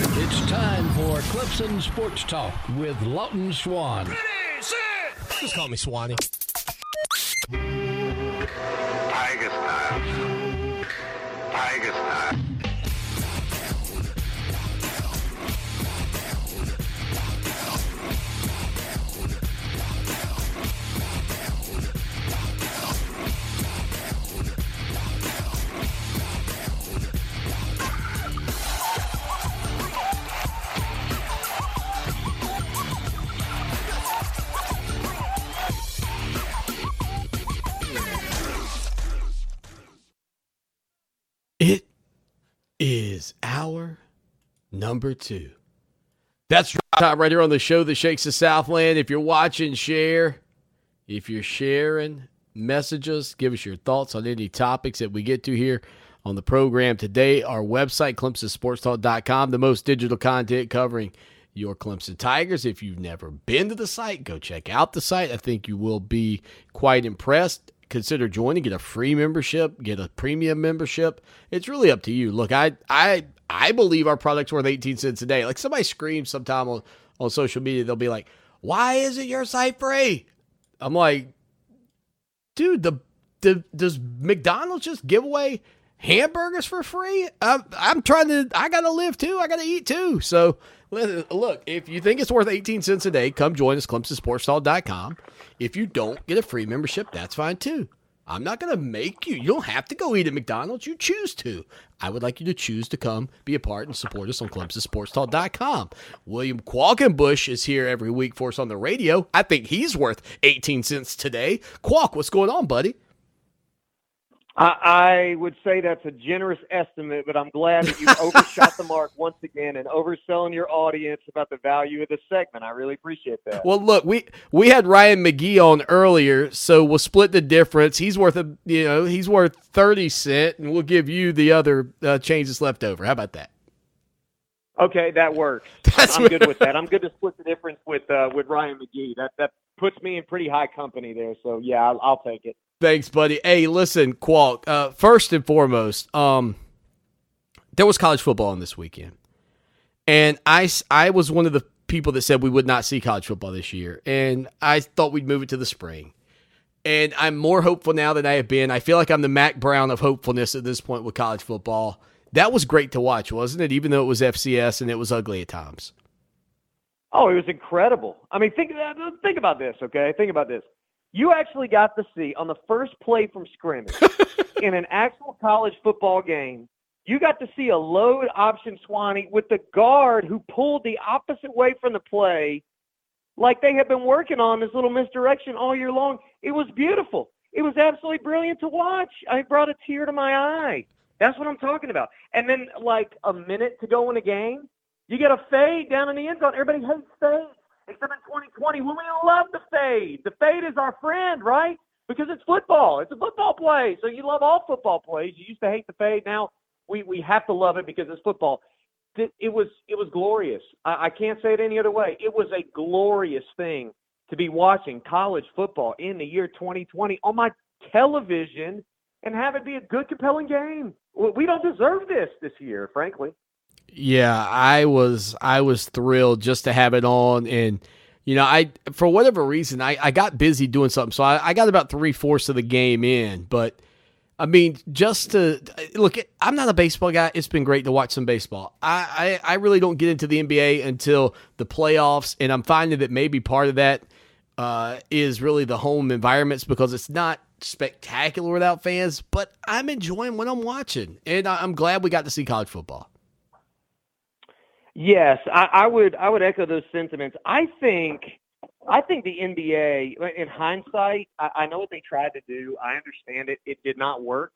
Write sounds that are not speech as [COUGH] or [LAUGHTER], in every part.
It's time for Clemson Sports Talk with Lawton Swan. Just call me Swanee. Tiger style. Tiger style. It is our number two. That's right, right here on the show that shakes the Southland. If you're watching, share. If you're sharing, message us. Give us your thoughts on any topics that we get to here on the program today. Our website, ClemsonSportsTalk.com, the most digital content covering your Clemson Tigers. If you've never been to the site, go check out the site. I think you will be quite impressed. Consider joining, get a free membership, get a premium membership. It's really up to you. Look, I I I believe our product's worth 18 cents a day. Like somebody screams sometime on, on social media, they'll be like, Why isn't your site free? I'm like, dude, the, the does McDonald's just give away hamburgers for free? I'm, I'm trying to, I got to live too. I got to eat too. So look, if you think it's worth 18 cents a day, come join us, ClemsonSportsTalk.com. If you don't get a free membership, that's fine too. I'm not going to make you. You don't have to go eat at McDonald's. You choose to. I would like you to choose to come be a part and support us on ClemsonSportsTalk.com. William Qualkinbush is here every week for us on the radio. I think he's worth 18 cents today. Qualk, what's going on, buddy? I, I would say that's a generous estimate, but I'm glad that you overshot the mark [LAUGHS] once again and overselling your audience about the value of the segment. I really appreciate that. Well, look, we we had Ryan McGee on earlier, so we'll split the difference. He's worth a you know he's worth thirty cent, and we'll give you the other uh, changes left over. How about that? Okay, that works. [LAUGHS] That's I'm good with that. I'm good to split the difference with uh, with Ryan McGee. That that puts me in pretty high company there. So yeah, I'll, I'll take it. Thanks, buddy. Hey, listen, Qualk. Uh, first and foremost, um, there was college football on this weekend, and I I was one of the people that said we would not see college football this year, and I thought we'd move it to the spring. And I'm more hopeful now than I have been. I feel like I'm the Mack Brown of hopefulness at this point with college football. That was great to watch, wasn't it? Even though it was FCS and it was ugly at times. Oh, it was incredible. I mean, think think about this, okay? Think about this. You actually got to see on the first play from scrimmage [LAUGHS] in an actual college football game. You got to see a load option Swanee with the guard who pulled the opposite way from the play, like they had been working on this little misdirection all year long. It was beautiful. It was absolutely brilliant to watch. I brought a tear to my eye. That's what I'm talking about. And then, like a minute to go in the game, you get a fade down in the end zone. Everybody hates fades, except in 2020 when we love the fade. The fade is our friend, right? Because it's football. It's a football play. So you love all football plays. You used to hate the fade. Now we, we have to love it because it's football. It was it was glorious. I, I can't say it any other way. It was a glorious thing to be watching college football in the year 2020 on my television and have it be a good, compelling game. We don't deserve this this year, frankly. Yeah, I was I was thrilled just to have it on and you know, I for whatever reason I, I got busy doing something. So I, I got about three fourths of the game in. But I mean, just to look I'm not a baseball guy. It's been great to watch some baseball. I, I, I really don't get into the NBA until the playoffs, and I'm finding that maybe part of that uh, is really the home environments because it's not spectacular without fans, but I'm enjoying what I'm watching. And I'm glad we got to see college football. Yes, I, I would. I would echo those sentiments. I think. I think the NBA, in hindsight, I, I know what they tried to do. I understand it. It did not work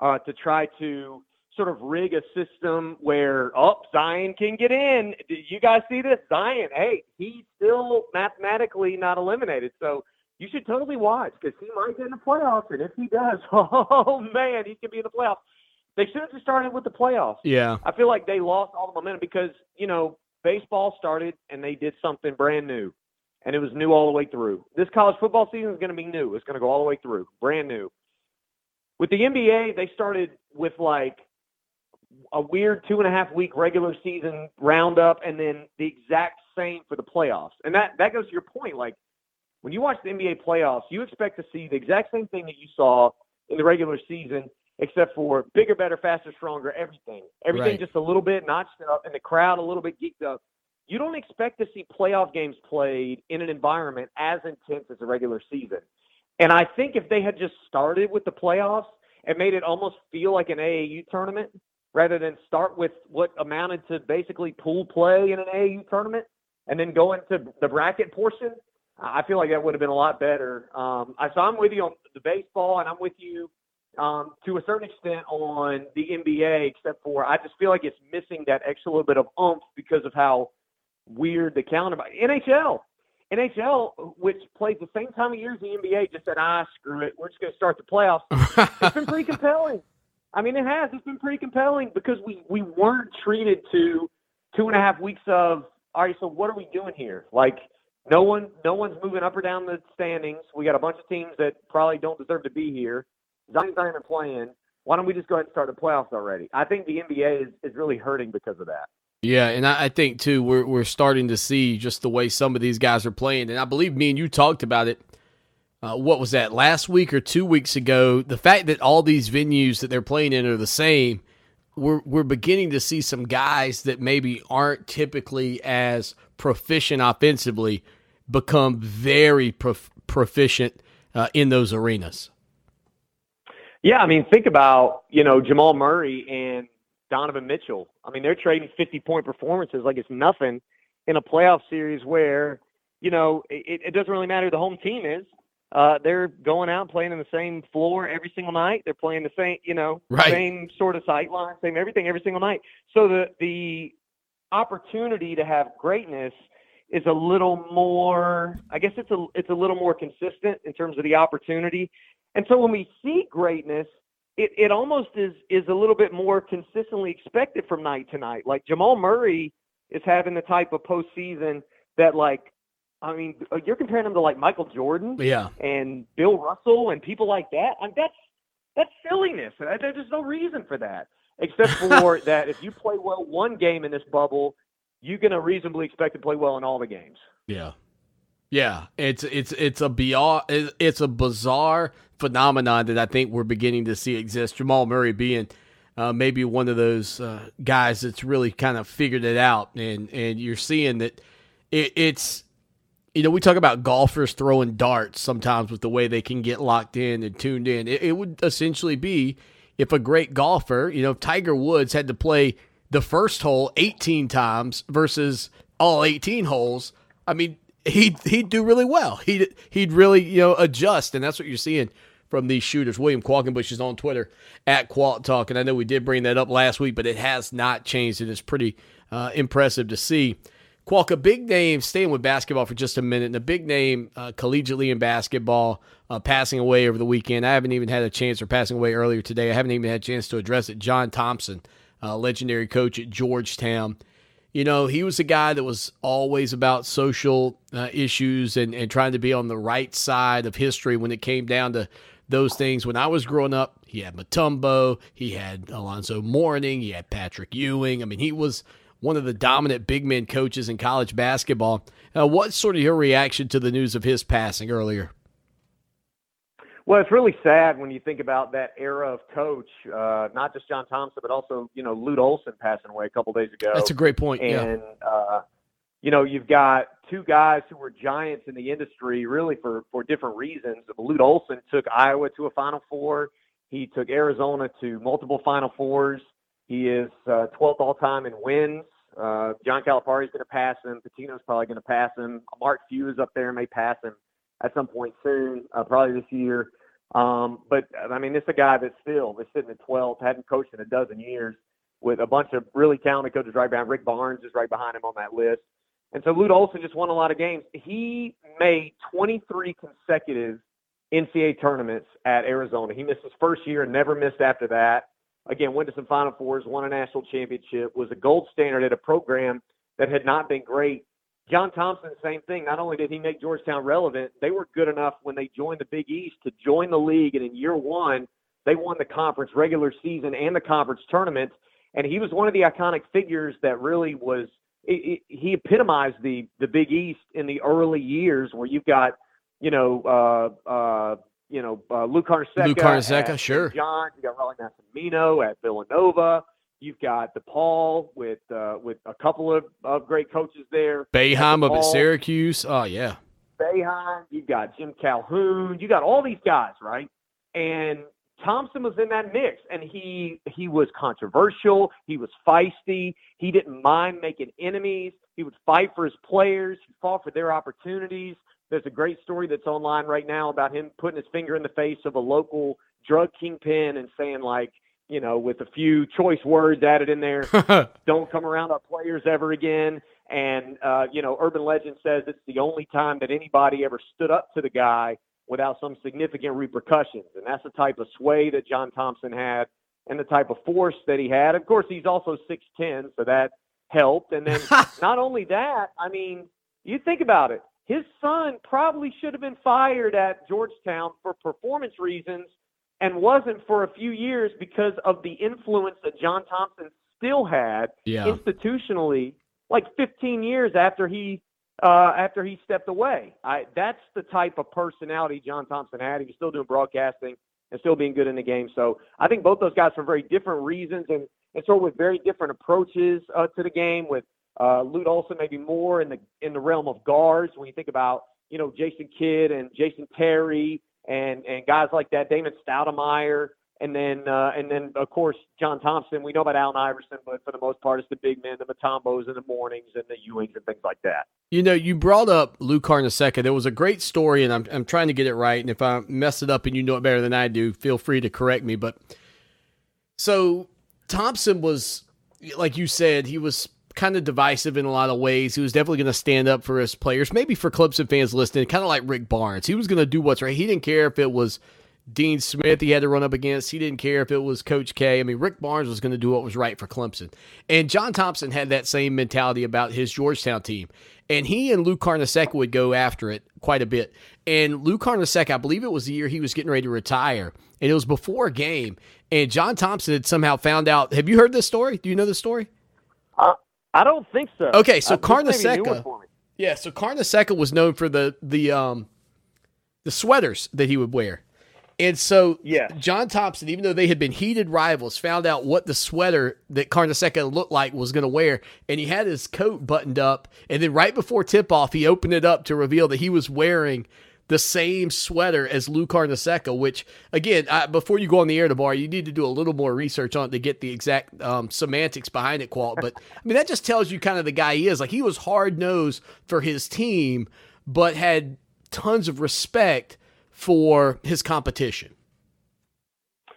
uh, to try to sort of rig a system where oh Zion can get in. Did you guys see this? Zion, hey, he's still mathematically not eliminated. So you should totally watch because he might get in the playoffs, and if he does, [LAUGHS] oh man, he could be in the playoffs. They should have started with the playoffs. Yeah. I feel like they lost all the momentum because you know baseball started and they did something brand new, and it was new all the way through. This college football season is going to be new. It's going to go all the way through, brand new. With the NBA, they started with like a weird two and a half week regular season roundup, and then the exact same for the playoffs. And that that goes to your point. Like when you watch the NBA playoffs, you expect to see the exact same thing that you saw in the regular season, except for bigger, better, faster, stronger, everything. Everything Right. just a little bit notched up, and the crowd a little bit geeked up. You don't expect to see playoff games played in an environment as intense as a regular season. And I think if they had just started with the playoffs and made it almost feel like an AAU tournament rather than start with what amounted to basically pool play in an AAU tournament and then go into the bracket portion, I feel like that would have been a lot better. Um, I, so I'm with you on the baseball, and I'm with you um, to a certain extent on the NBA, except for I just feel like it's missing that extra little bit of oomph because of how weird the calendar. NHL, NHL, which plays the same time of year as the NBA, just said, ah, screw it, we're just going to start the playoffs. [LAUGHS] it's been pretty compelling. I mean, it has. It's been pretty compelling because we we weren't treated to two and a half weeks of all right. So what are we doing here? Like no one no one's moving up or down the standings. We got a bunch of teams that probably don't deserve to be here. Zion's not even playing. Why don't we just go ahead and start the playoffs already? I think the NBA is, is really hurting because of that. Yeah, and I, I think too we're we're starting to see just the way some of these guys are playing, and I believe me and you talked about it. Uh, what was that last week or two weeks ago? The fact that all these venues that they're playing in are the same, we're we're beginning to see some guys that maybe aren't typically as proficient offensively become very prof- proficient uh, in those arenas. Yeah, I mean, think about you know Jamal Murray and Donovan Mitchell. I mean, they're trading fifty-point performances like it's nothing in a playoff series where you know it, it doesn't really matter who the home team is. Uh, they're going out and playing in the same floor every single night. They're playing the same, you know, Right. same sort of sight line, same everything every single night. So the the opportunity to have greatness is a little more. I guess it's a it's a little more consistent in terms of the opportunity. And so when we see greatness, it, it almost is is a little bit more consistently expected from night to night. Like Jamal Murray is having the type of postseason that, like, I mean, uh, you're comparing him to like Michael Jordan Yeah, and Bill Russell and people like that. I mean, that's that's silliness. Uh, There's no reason for that, except [LAUGHS] for that if you play well one game in this bubble, you're gonna reasonably expect to play well in all the games. Yeah, yeah. It's it's it's a bizarre it's a bizarre phenomenon that I think we're beginning to see exist. Jamal Murray being uh, maybe one of those uh, guys that's really kind of figured it out, and and you're seeing that it, it's. You know, we talk about golfers throwing darts sometimes with the way they can get locked in and tuned in. It, it would essentially be if a great golfer, you know, Tiger Woods had to play the first hole 18 times versus all 18 holes, I mean, he'd he'd do really well. He'd he'd really you know adjust, and that's what you're seeing from these shooters. William Qualkinbush is on Twitter at Qualk Talk, and I know we did bring that up last week, but it has not changed, and it's pretty uh, impressive to see. Qualk, a big name, staying with basketball for just a minute, and a big name uh, collegiately in basketball, uh, passing away over the weekend. I haven't even had a chance, or passing away earlier today. I haven't even had a chance to address it. John Thompson, uh, legendary coach at Georgetown. You know, he was a guy that was always about social uh, issues and, and trying to be on the right side of history when it came down to those things. When I was growing up, he had Mutombo, he had Alonzo Mourning, he had Patrick Ewing. I mean, he was one of the dominant big men coaches in college basketball. Uh, what's sort of your reaction to the news of his passing earlier? Well, it's really sad when you think about that era of coach, uh, not just John Thompson, but also you know Lute Olson passing away a couple days ago. That's a great point. yeah. and uh, you know you've got two guys who were giants in the industry, really for for different reasons. Lute Olson took Iowa to a Final Four. He took Arizona to multiple Final Fours. He is uh, 12th all time in wins. Uh, John Calipari's going to pass him. Pitino's probably going to pass him. Mark Few is up there and may pass him at some point soon, uh, probably this year. Um, but I mean, is a guy that's still is sitting at 12, hadn't coached in a dozen years, with a bunch of really talented coaches right behind. Rick Barnes is right behind him on that list, and so Lute Olson just won a lot of games. He made 23 consecutive NCAA tournaments at Arizona. He missed his first year and never missed after that. Again, went to some Final Fours, won a national championship, was a gold standard at a program that had not been great. John Thompson, same thing. Not only did he make Georgetown relevant, they were good enough when they joined the Big East to join the league. And in year one, they won the conference regular season and the conference tournament. And he was one of the iconic figures that really was. It, it, he epitomized the the Big East in the early years, where you've got, you know, uh, uh, you know, uh, Lou Carnesecca. Lou Carnesecca, sure. John, you got Rollie Massimino at Villanova. You've got DePaul with uh, with a couple of, of great coaches there. Boeheim up at Syracuse. Oh yeah. Boeheim. You've got Jim Calhoun. You got all these guys, right? And Thompson was in that mix, and he he was controversial. He was feisty. He didn't mind making enemies. He would fight for his players. He fought for their opportunities. There's a great story that's online right now about him putting his finger in the face of a local drug kingpin and saying like, you know, with a few choice words added in there, [LAUGHS] don't come around our players ever again. And uh, you know, urban legend says it's the only time that anybody ever stood up to the guy without some significant repercussions. And that's the type of sway that John Thompson had and the type of force that he had. Of course, he's also 6'10, so that helped. And then [LAUGHS] not only that, I mean, you think about it. His son probably should have been fired at Georgetown for performance reasons and wasn't for a few years because of the influence that John Thompson still had Yeah. institutionally like 15 years after he uh, after he stepped away. I, that's the type of personality John Thompson had. He was still doing broadcasting and still being good in the game. So I think both those guys for very different reasons and, and sort of with very different approaches uh, to the game. With uh, Lute Olson maybe more in the in the realm of guards when you think about you know Jason Kidd and Jason Terry and and guys like that, Damon Stoudemire. And then, uh, and then, of course, John Thompson. We know about Allen Iverson, but for the most part, it's the big men, the Mutombos and the mornings, and the Ewings and things like that. You know, you brought up Lou Carnesecca. There was a great story, and I'm, I'm trying to get it right. And if I mess it up and you know it better than I do, feel free to correct me. But so Thompson was, like you said, he was kind of divisive in a lot of ways. He was definitely going to stand up for his players, maybe for Clemson fans listening, kind of like Rick Barnes. He was going to do what's right. He didn't care if it was Dean Smith he had to run up against. He didn't care if it was Coach K. I mean, Rick Barnes was going to do what was right for Clemson. And John Thompson had that same mentality about his Georgetown team. And he and Lou Carnesecca would go after it quite a bit. And Lou Carnesecca, I believe it was the year he was getting ready to retire. And it was before a game. And John Thompson had somehow found out. Have you heard this story? Do you know this story? Uh, I don't think so. Okay, so Uh, this may be a new Carnesecca- one for me. Yeah, so Carnesecca was known for the the um the sweaters that he would wear. And so. John Thompson, even though they had been heated rivals, found out what the sweater that Carnesecca looked like was going to wear, and he had his coat buttoned up. And then right before tip off, he opened it up to reveal that he was wearing the same sweater as Lou Carnesecca. Which, again, I, before you go on the air to bar, you need to do a little more research on it to get the exact um, semantics behind it. But I mean, that just tells you kind of the guy he is. Like he was hard nosed for his team, but had tons of respect for his competition.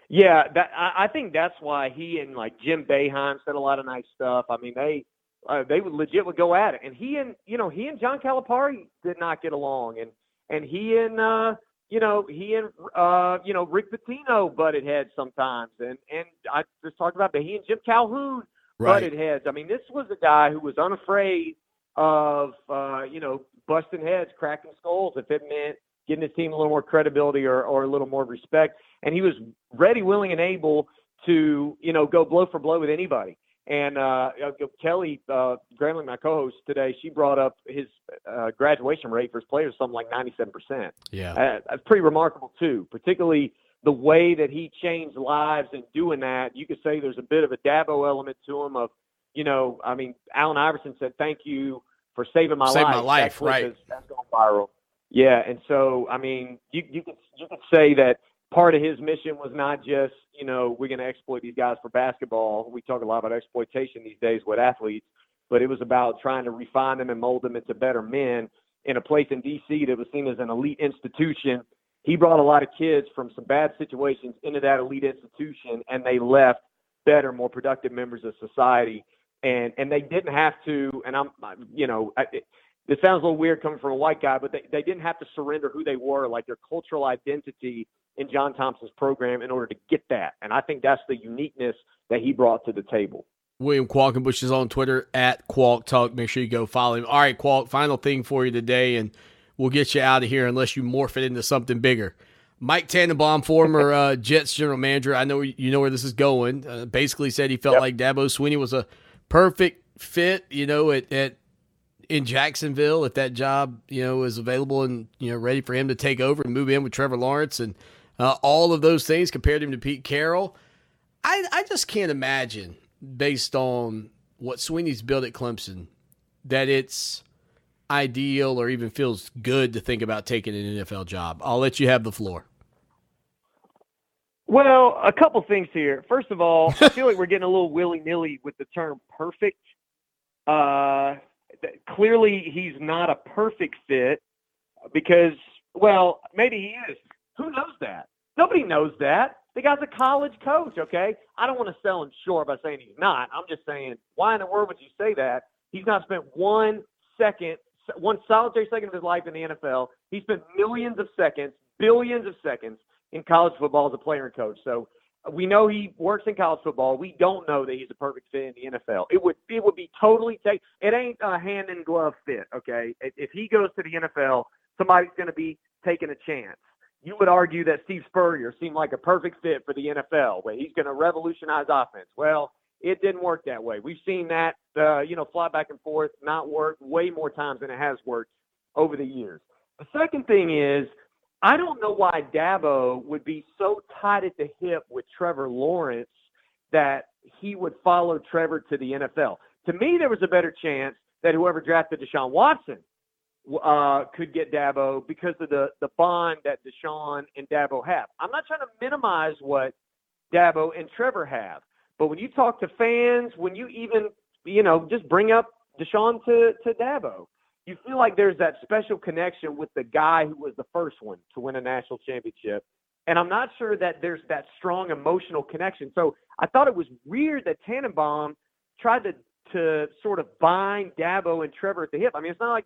Yeah, that I, I think that's why he and like Jim Boeheim said a lot of nice stuff. I mean, they uh, they would legit would go at it, and he and you know he and John Calipari did not get along, and and he and uh, you know he and uh, you know Rick Pitino butted heads sometimes, and and I just talked about that he and Jim Calhoun butted heads. I mean, this was a guy who was unafraid of uh, you know busting heads, cracking skulls if it meant getting his team a little more credibility or, or a little more respect. And he was ready, willing, and able to you know go blow for blow with anybody. And uh, uh, Kelly uh, Grambling, my co-host today, she brought up his uh, graduation rate for his players, something like 97 percent. Yeah. Uh, that's pretty remarkable too, particularly the way that he changed lives in doing that. You could say there's a bit of a Dabo element to him of, you know, I mean, Allen Iverson said, "Thank you for saving my Saved life." my life, That right. is- that's gone viral. Yeah, and so I mean, you you could you could say that part of his mission was not just you know we're going to exploit these guys for basketball. We talk a lot about exploitation these days with athletes, but it was about trying to refine them and mold them into better men in a place in D.C. that was seen as an elite institution. he brought a lot of kids from some bad situations into that elite institution, and they left better, more productive members of society. And and they didn't have to. And I'm, you know, I, this sounds a little weird coming from a white guy, but they, they didn't have to surrender who they were, like their cultural identity in John Thompson's program in order to get that. And I think that's the uniqueness that he brought to the table. William Qualkinbush is on Twitter at Qualk Talk. Make sure you go follow him. All right, Qualk, final thing for you today, and we'll get you out of here unless you morph it into something bigger. Mike Tannenbaum, former [LAUGHS] uh, Jets general manager, I know you know where this is going. Uh, basically said he felt yep. like Dabo Swinney was a perfect fit, you know, at, at in Jacksonville if that job you know is available and you know ready for him to take over and move in with Trevor Lawrence and uh, all of those things compared him to Pete Carroll. I I just can't imagine based on what Swinney's built at Clemson that it's ideal or even feels good to think about taking an NFL job. I'll let you have the floor. Well, a couple things here. First of all, I feel like we're getting a little willy nilly with the term perfect. Uh, clearly, he's not a perfect fit because, well, maybe he is. Who knows that? Nobody knows that. The guy's a college coach, okay? I don't want to sell him short by saying he's not. I'm just saying, why in the world would you say that? He's not spent one second, one solitary second of his life in the NFL. He spent millions of seconds, billions of seconds in college football as a player and coach. So we know he works in college football. We don't know that he's a perfect fit in the NFL. It would it would be totally take. It ain't a hand in glove fit. Okay, if he goes to the NFL, somebody's going to be taking a chance. You would argue that Steve Spurrier seemed like a perfect fit for the NFL, where he's going to revolutionize offense. Well, it didn't work that way. We've seen that, uh, you know, fly back and forth, not work way more times than it has worked over the years. The second thing is I don't know why Dabo would be so tied at the hip with Trevor Lawrence that he would follow Trevor to the NFL. To me, there was a better chance that whoever drafted Deshaun Watson uh, could get Dabo because of the the bond that Deshaun and Dabo have. I'm not trying to minimize what Dabo and Trevor have, but when you talk to fans, when you even you know just bring up Deshaun to to Dabo, you feel like there's that special connection with the guy who was the first one to win a national championship. And I'm not sure that there's that strong emotional connection. So I thought it was weird that Tannenbaum tried to to sort of bind Dabo and Trevor at the hip. I mean, it's not like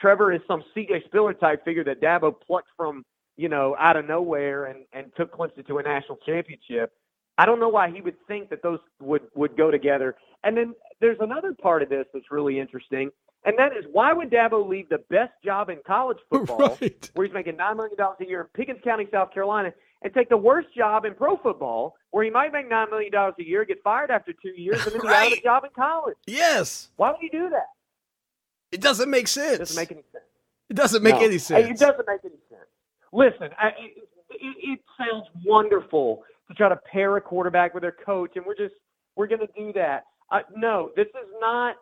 Trevor is some C.J. Spiller type figure that Dabo plucked from you know out of nowhere and and took Clemson to a national championship. I don't know why he would think that those would would go together. And then there's another part of this that's really interesting and that is why would Dabo leave the best job in college [LAUGHS] football, right. where he's making nine million dollars a year in Pickens County, South Carolina, and take the worst job in pro football, where he might make nine million dollars a year, get fired after two years, and then be out of a [LAUGHS] job in college? Yes. Why would he do that? It doesn't make sense. It doesn't make any sense. It doesn't make no. any sense. It doesn't make any sense. Listen, I, it, it, it sounds wonderful to try to pair a quarterback with their coach, and we're just we're going to do that. Uh, no, this is not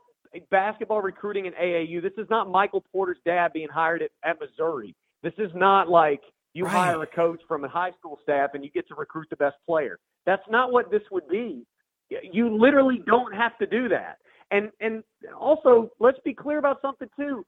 basketball recruiting in AAU. This is not Michael Porter's dad being hired at, at Missouri. This is not like you right. hire a coach from a high school staff and you get to recruit the best player. That's not what this would be. You literally don't have to do that. And and also, let's be clear about something too.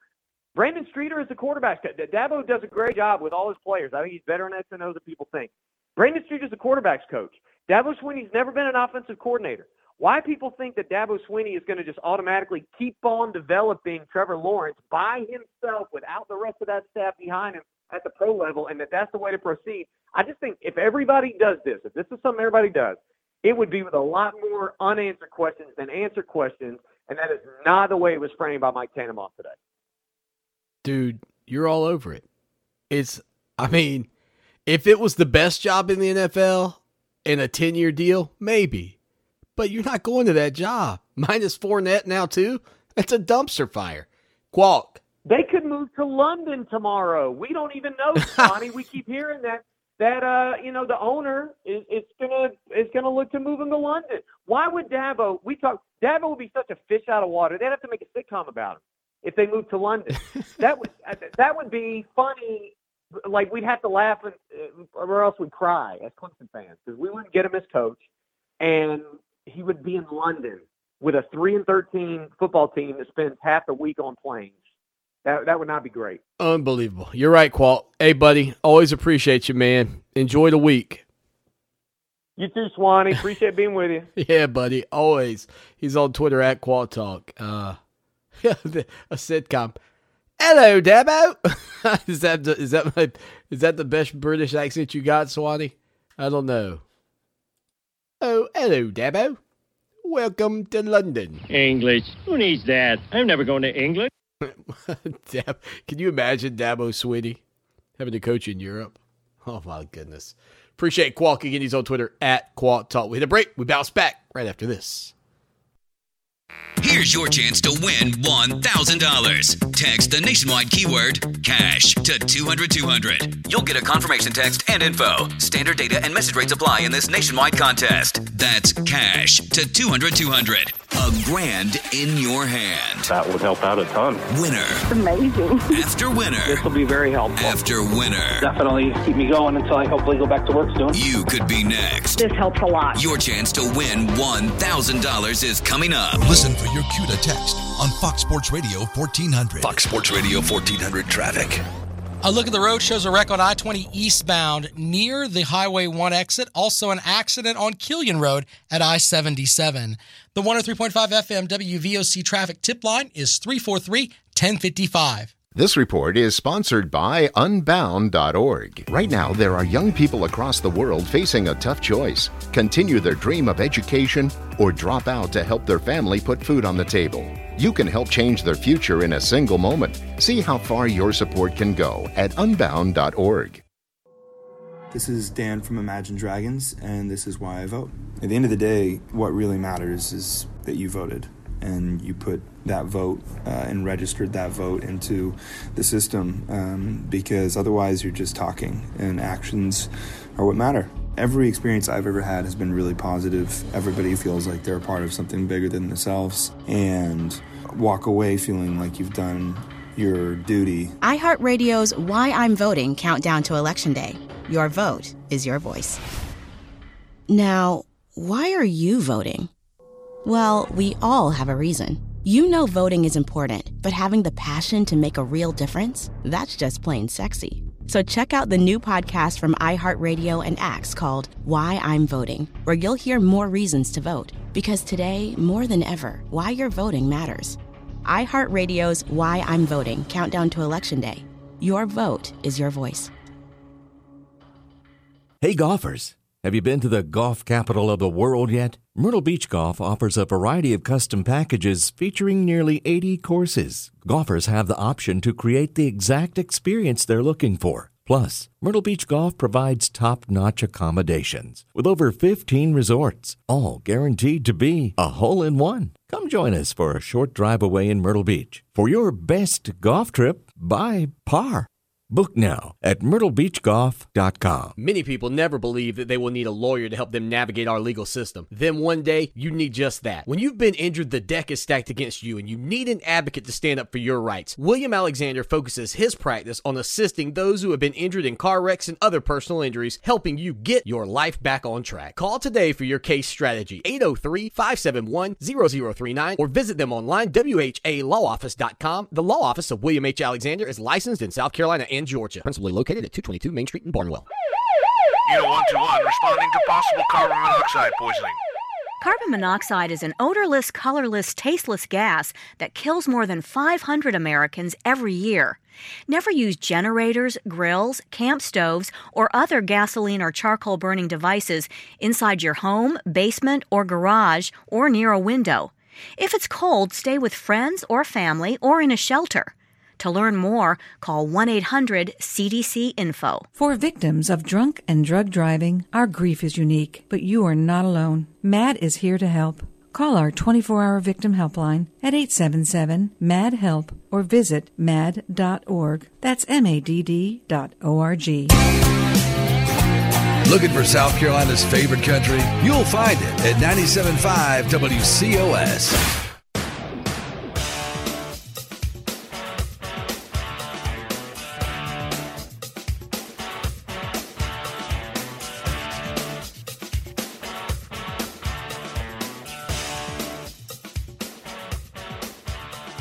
Brandon Streeter is the quarterback. Dabo does a great job with all his players. I think he's better in SNO than other people think. Brandon Streeter is the quarterback's coach. Dabo Swinney's never been an offensive coordinator. Why people think that Dabo Swinney is going to just automatically keep on developing Trevor Lawrence by himself without the rest of that staff behind him at the pro level, and that that's the way to proceed. I just think if everybody does this, if this is something everybody does, it would be with a lot more unanswered questions than answered questions, and that is not the way it was framed by Mike Tannenbaum today. Dude, you're all over it. It's, I mean, if it was the best job in the NFL in a 10 year deal, maybe but you're not going to that job. [LAUGHS] Minus Fournette now too. That's a dumpster fire. Qualk. They could move to London tomorrow. We don't even know, [LAUGHS] Johnny. we keep hearing that that uh you know the owner is is gonna is gonna look to move him to London. Why would Dabo? We talk Dabo would be such a fish out of water. They'd have to make a sitcom about him if they moved to London. [LAUGHS] that would that would be funny. Like we'd have to laugh and, uh, or else we'd cry as Clemson fans because we wouldn't get him as coach, and he would be in London with a three and thirteen football team that spends half the week on planes. That that would not be great. Unbelievable. You're right, Qualk. Hey, buddy. Always appreciate you, man. Enjoy the week. You too, Swanee. Appreciate being with you. [LAUGHS] Yeah, buddy. Always. He's on Twitter at Qualk Talk. Uh, [LAUGHS] a sitcom. Hello, Dabo. [LAUGHS] is that the, is that my is that the best British accent you got, Swanee? I don't know. Oh, hello, Dabo. Welcome to London. English. Who needs that? I'm never going to England. [LAUGHS] Dab, can you imagine Dabo Swinney having to coach in Europe? Oh my goodness. Appreciate Qualk again. He's on Twitter at Qualk Talk. We hit a break. We bounce back right after this. Here's your chance to win $1,000. Text the nationwide keyword cash to 200 200. You'll get a confirmation text and info. Standard data and message rates apply in this nationwide contest. That's cash to 200 200. A grand in your hand. That would help out a ton. Winner. Amazing. After winner. This will be very helpful. After winner. Definitely keep me going until I hopefully go back to work soon. You could be next. This helps a lot. Your chance to win $1,000 is coming up. Listen for your cue to text on Fox Sports Radio 1400. Fox Sports Radio 1400 traffic. A look at the road shows a wreck on I 20 eastbound near the Highway 1 exit. Also, an accident on Killian Road at I 77. The 103.5 FM WVOC traffic tip line is 343 1055. This report is sponsored by Unbound.org. Right now, there are young people across the world facing a tough choice continue their dream of education or drop out to help their family put food on the table. You can help change their future in a single moment. See how far your support can go at Unbound.org. This is Dan from Imagine Dragons, and this is why I vote. At the end of the day, what really matters is that you voted and you put that vote uh, and registered that vote into the system um, because otherwise you're just talking and actions are what matter. Every experience I've ever had has been really positive. Everybody feels like they're a part of something bigger than themselves and walk away feeling like you've done your duty. iHeartRadio's Why I'm Voting Countdown to Election Day. Your vote is your voice. Now, why are you voting? Well, we all have a reason. You know voting is important, but having the passion to make a real difference? That's just plain sexy. So check out the new podcast from iHeartRadio and Axe called Why I'm Voting, where you'll hear more reasons to vote. Because today, more than ever, why you're voting matters. iHeartRadio's Why I'm Voting Countdown to Election Day. Your vote is your voice. Hey, golfers. Have you been to the golf capital of the world yet? Myrtle Beach Golf offers a variety of custom packages featuring nearly 80 courses. Golfers have the option to create the exact experience they're looking for. Plus, Myrtle Beach Golf provides top notch accommodations with over 15 resorts, all guaranteed to be a hole in one. Come join us for a short drive away in Myrtle Beach for your best golf trip by par. Book now at myrtlebeachgolf.com. Many people never believe that they will need a lawyer to help them navigate our legal system. Then one day, you need just that. When you've been injured, the deck is stacked against you, and you need an advocate to stand up for your rights. William Alexander focuses his practice on assisting those who have been injured in car wrecks and other personal injuries, helping you get your life back on track. Call today for your case strategy, 803 571 0039, or visit them online, whalawoffice.com. The law office of William H. Alexander is licensed in South Carolina and Georgia. Principally located at 222 Main Street in Barnwell. Unit 121 responding to possible carbon monoxide poisoning. Carbon monoxide is an odorless, colorless, tasteless gas that kills more than 500 Americans every year. Never use generators, grills, camp stoves, or other gasoline or charcoal burning devices inside your home, basement, or garage, or near a window. If it's cold, stay with friends or family or in a shelter. To learn more, call 1 800 CDC Info. For victims of drunk and drug driving, our grief is unique, but you are not alone. MADD is here to help. Call our 24 hour victim helpline at 877 MADD HELP or visit madd.org. That's M A D D dot O R G. Looking for South Carolina's favorite country? You'll find it at 97.5 WCOS.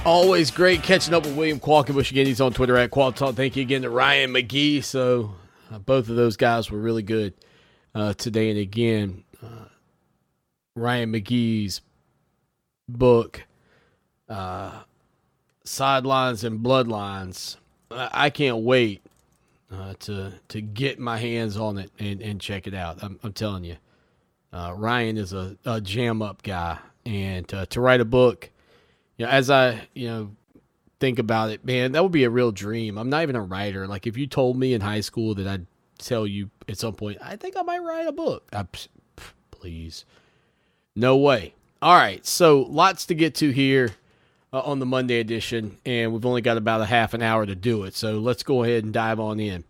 Always great catching up with William Qualkinbush again. He's on Twitter at Qualk Talk. Thank you again to Ryan McGee. So uh, both of those guys were really good uh, today. And again, uh, Ryan McGee's book, uh, Sidelines and Bloodlines. I, can't wait uh, to to get my hands on it and, and check it out. I'm, I'm telling you, uh, Ryan is a, a jam up guy, and to write a book, you know, as I you know think about it, man, that would be a real dream. I'm not even a writer. Like if you told me in high school that I'd tell you at some point, I think I might write a book. I, please, no way. All right, so lots to get to here uh, on the Monday edition, and we've only got about a half an hour to do it. So let's go ahead and dive on in.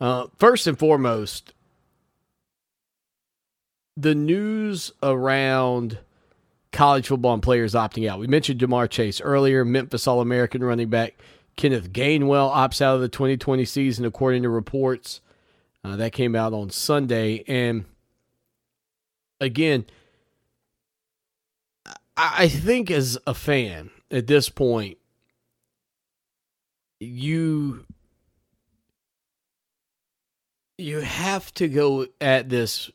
Uh, first and foremost, the news around college football and players opting out. We mentioned Ja'Marr Chase earlier, Memphis All American running back. Kenneth Gainwell opts out of the 2020 season, according to reports. Uh, that came out on Sunday. And again, I think as a fan at this point, you you have to go at this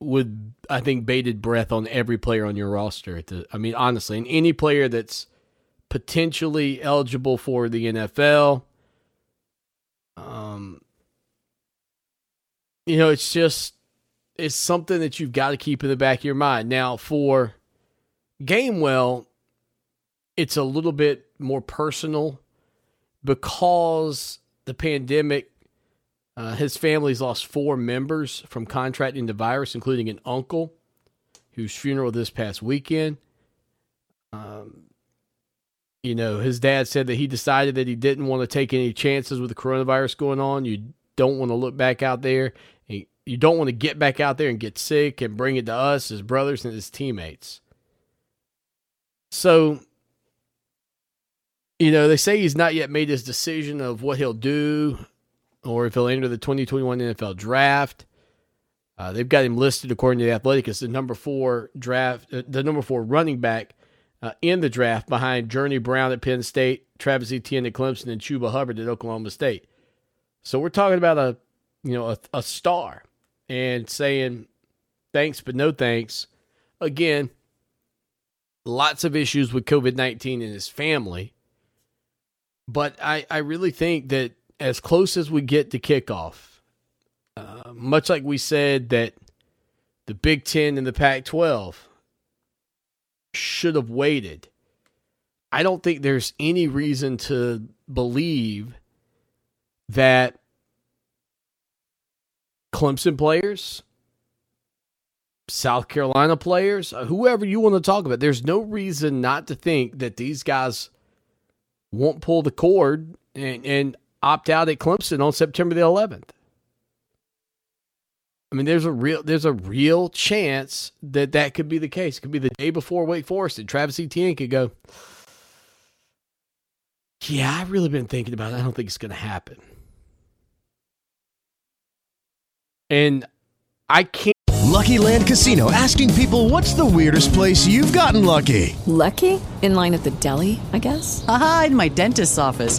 with I think bated breath on every player on your roster. The, I mean, honestly, and any player that's potentially eligible for the NFL. Um, you know, it's just it's something that you've got to keep in the back of your mind. Now, for Gainwell, it's a little bit more personal because the pandemic uh, his family's lost four members from contracting the virus, including an uncle whose funeral this past weekend. Um, you know, his dad said that he decided that he didn't want to take any chances with the coronavirus going on. You don't want to look back out there. You don't want to get back out there and get sick and bring it to us, his brothers and his teammates. So, you know, they say he's not yet made his decision of what he'll do or if he'll enter the 2021 NFL draft. Uh, they've got him listed according to the Athletic as the number four draft, uh, the number four running back uh, in the draft behind Journey Brown at Penn State, Travis Etienne at Clemson, and Chuba Hubbard at Oklahoma State. So we're talking about a, you know, a, a star, and saying thanks but no thanks. Again, lots of issues with COVID nineteen in his family, but I I really think that as close as we get to kickoff, uh, much like we said that the Big Ten and the Pac 12 should have waited, I don't think there's any reason to believe that Clemson players, South Carolina players, uh, whoever you want to talk about, there's no reason not to think that these guys won't pull the cord. And, and opt out at Clemson on September the 11th. I mean, there's a real there's a real chance that that could be the case. It could be the day before Wake Forest, and Travis Etienne could go. Yeah, I've really been thinking about it. I don't think it's going to happen. And I can't. Lucky Land Casino asking people what's the weirdest place you've gotten lucky? Lucky? In line at the deli, I guess? Aha, in my dentist's office.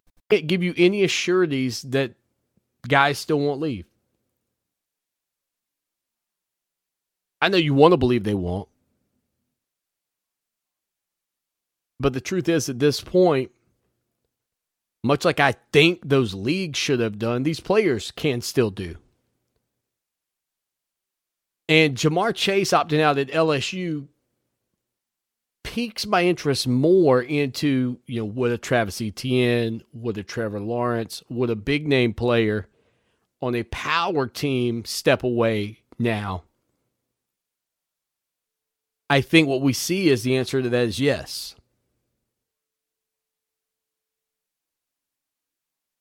Can't give you any assurities that guys still won't leave. I know you want to believe they won't. But the truth is, at this point, much like I think those leagues should have done, these players can still do. And Ja'Marr Chase opting out at LSU piques my interest more into, you know, would a Travis Etienne, would a Trevor Lawrence, would a big name player on a power team step away now? I think what we see is the answer to that is yes.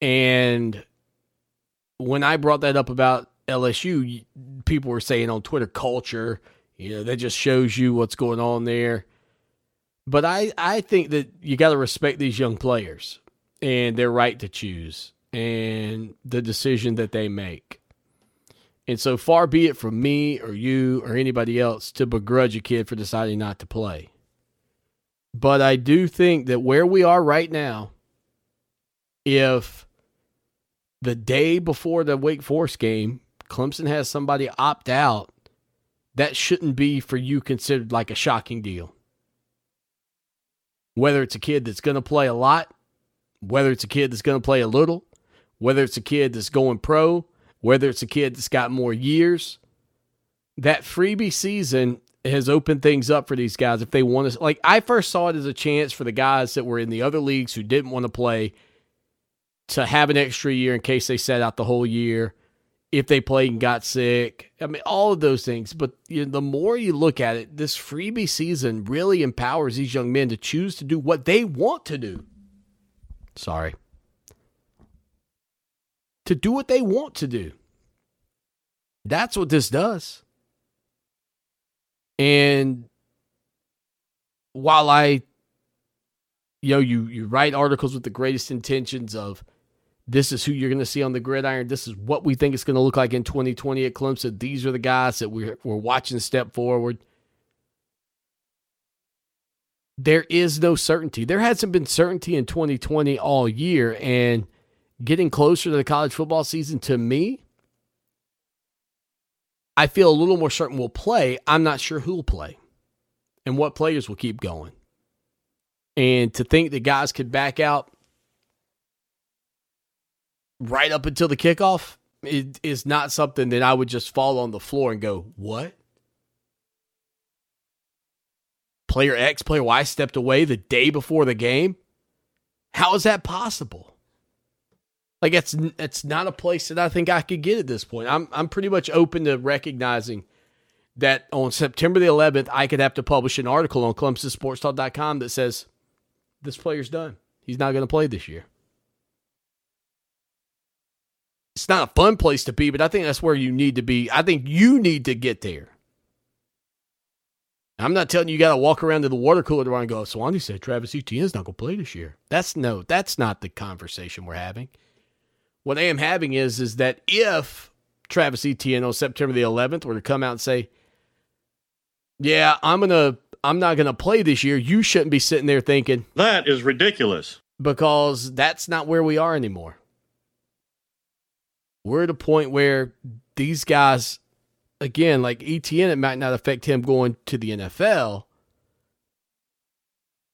And when I brought that up about LSU, people were saying on Twitter culture, you know, that just shows you what's going on there. But I, I think that you got to respect these young players and their right to choose and the decision that they make. And so far be it from me or you or anybody else to begrudge a kid for deciding not to play. But I do think that where we are right now, if the day before the Wake Forest game, Clemson has somebody opt out, that shouldn't be for you considered like a shocking deal. Whether it's a kid that's going to play a lot, whether it's a kid that's going to play a little, whether it's a kid that's going pro, whether it's a kid that's got more years, that freebie season has opened things up for these guys if they want to. Like, I first saw it as a chance for the guys that were in the other leagues who didn't want to play to have an extra year in case they sat out the whole year, if they played and got sick. I mean, all of those things. But you know, the more you look at it, this freebie season really empowers these young men to choose to do what they want to do. Sorry. To do what they want to do. That's what this does. And while I you know, you you write articles with the greatest intentions of this is who you're going to see on the gridiron. This is what we think it's going to look like in 2020 at Clemson. These are the guys that we're, we're watching step forward. There is no certainty. There hasn't been certainty in 2020 all year. And getting closer to the college football season, to me, I feel a little more certain we'll play. I'm not sure who'll play and what players will keep going. And to think that guys could back out right up until the kickoff it is not something that I would just fall on the floor and go, "What?" Player X, player Y stepped away the day before the game. How is that possible? Like it's it's not a place that I think I could get at this point. I'm I'm pretty much open to recognizing that on September the 11th I could have to publish an article on ClemsonSportsTalk.com that says this player's done. He's not going to play this year it's not a fun place to be, but I think that's where you need to be. I think you need to get there. I'm not telling you you got to walk around to the water cooler and go, Swinney said Travis Etienne's not going to play this year. That's no, that's not the conversation we're having. What I am having is, is that if Travis Etienne on September the 11th were to come out and say, yeah, I'm going to, I'm not going to play this year, you shouldn't be sitting there thinking, that is ridiculous. Because that's not where we are anymore we're at a point where these guys, again, like Etienne, it might not affect him going to the NFL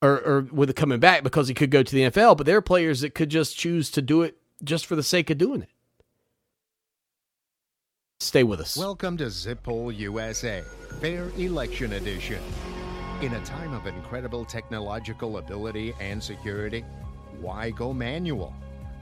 or, or with it coming back because he could go to the NFL, but there are players that could just choose to do it just for the sake of doing it. Stay with us. Welcome to Zip Poll USA, Fair Election Edition. In a time of incredible technological ability and security, why go manual?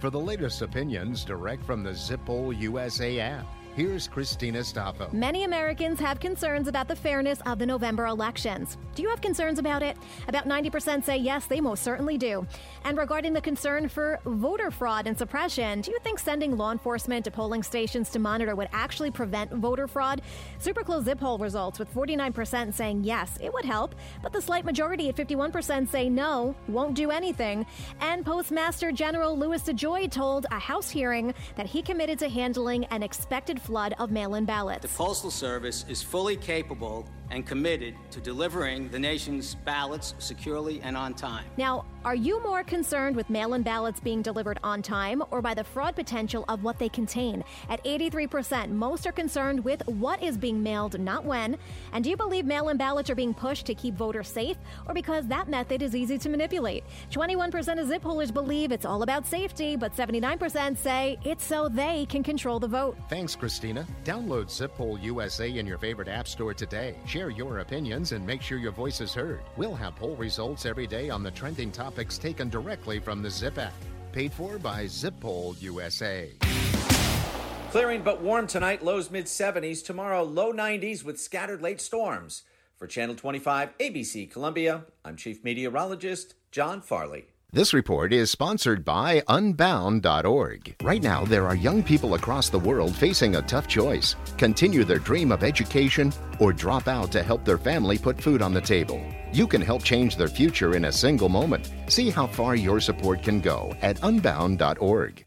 For the latest opinions direct from the Zip Poll USA app, here's Christina Staffo. Many Americans have concerns about the fairness of the November elections. Do you have concerns about it? About 90% say yes, they most certainly do. And regarding the concern for voter fraud and suppression, do you think sending law enforcement to polling stations to monitor would actually prevent voter fraud? Super close zip poll results with 49% saying yes, it would help, but the slight majority at 51% say no, won't do anything. And Postmaster General Louis DeJoy told a House hearing that he committed to handling an expected flood of mail in ballots. The Postal Service is fully capable and committed to delivering the nation's ballots securely and on time. Now, are you more concerned with mail in ballots being delivered on time or by the fraud potential of what they contain? At 83%, most are concerned with what is being mailed, not when. And do you believe mail in ballots are being pushed to keep voters safe or because that method is easy to manipulate? 21% of zip pollers believe it's all about safety, but 79% say it's so they can control the vote. Thanks, Christina. Download Zip Poll USA in your favorite app store today. Share your opinions and make sure your voice is heard. We'll have poll results every day on the trending topics taken directly from the Zip app. Paid for by Zip Poll USA. Clearing but warm tonight, lows mid 70s. Tomorrow, low 90s with scattered late storms. For Channel 25 ABC Columbia, I'm Chief Meteorologist John Farley. This report is sponsored by Unbound.org. Right now, there are young people across the world facing a tough choice continue their dream of education or drop out to help their family put food on the table. You can help change their future in a single moment. See how far your support can go at Unbound.org.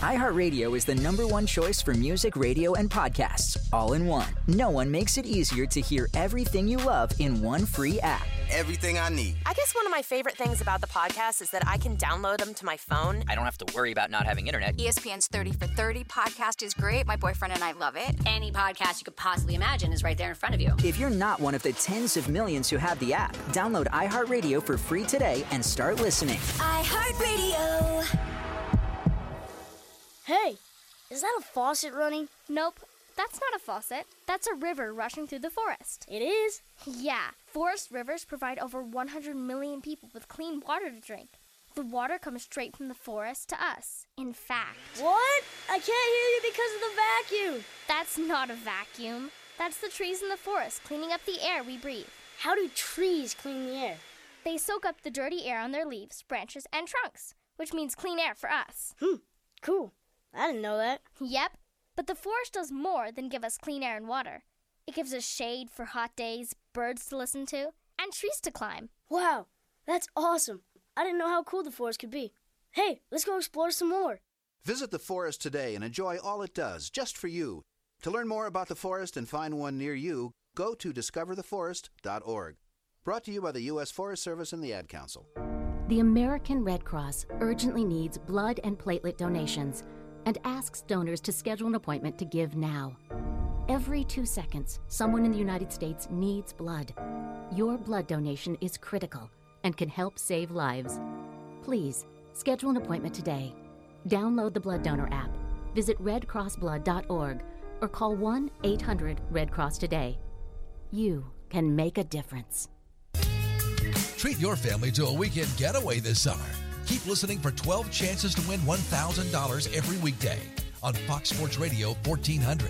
iHeartRadio is the number one choice for music, radio, and podcasts, all in one. No one makes it easier to hear everything you love in one free app. Everything I need. I guess one of my favorite things about the podcast is that I can download them to my phone. I don't have to worry about not having internet. ESPN's 30 for 30 podcast is great. My boyfriend and I love it. Any podcast you could possibly imagine is right there in front of you. If you're not one of the tens of millions who have the app, download iHeartRadio for free today and start listening. iHeartRadio. Hey, is that a faucet running? Nope. That's not a faucet. That's a river rushing through the forest. It is? Yeah. Forest rivers provide over 100 million people with clean water to drink. The water comes straight from the forest to us. In fact. What? I can't hear you because of the vacuum. That's not a vacuum. That's the trees in the forest cleaning up the air we breathe. How do trees clean the air? They soak up the dirty air on their leaves, branches, and trunks, which means clean air for us. Hmm, cool. I didn't know that. Yep. But the forest does more than give us clean air and water. It gives us shade for hot days, birds to listen to, and trees to climb. Wow, that's awesome. I didn't know how cool the forest could be. Hey, let's go explore some more. Visit the forest today and enjoy all it does just for you. To learn more about the forest and find one near you, go to discovertheforest.org. Brought to you by the U.S. Forest Service and the Ad Council. The American Red Cross urgently needs blood and platelet donations and asks donors to schedule an appointment to give now. Every two seconds, someone in the United States needs blood. Your blood donation is critical and can help save lives. Please schedule an appointment today. Download the Blood Donor app, visit redcrossblood.org, or call 1 800 Red Cross today. You can make a difference. Treat your family to a weekend getaway this summer. Keep listening for 12 chances to win $1,000 every weekday on Fox Sports Radio 1400.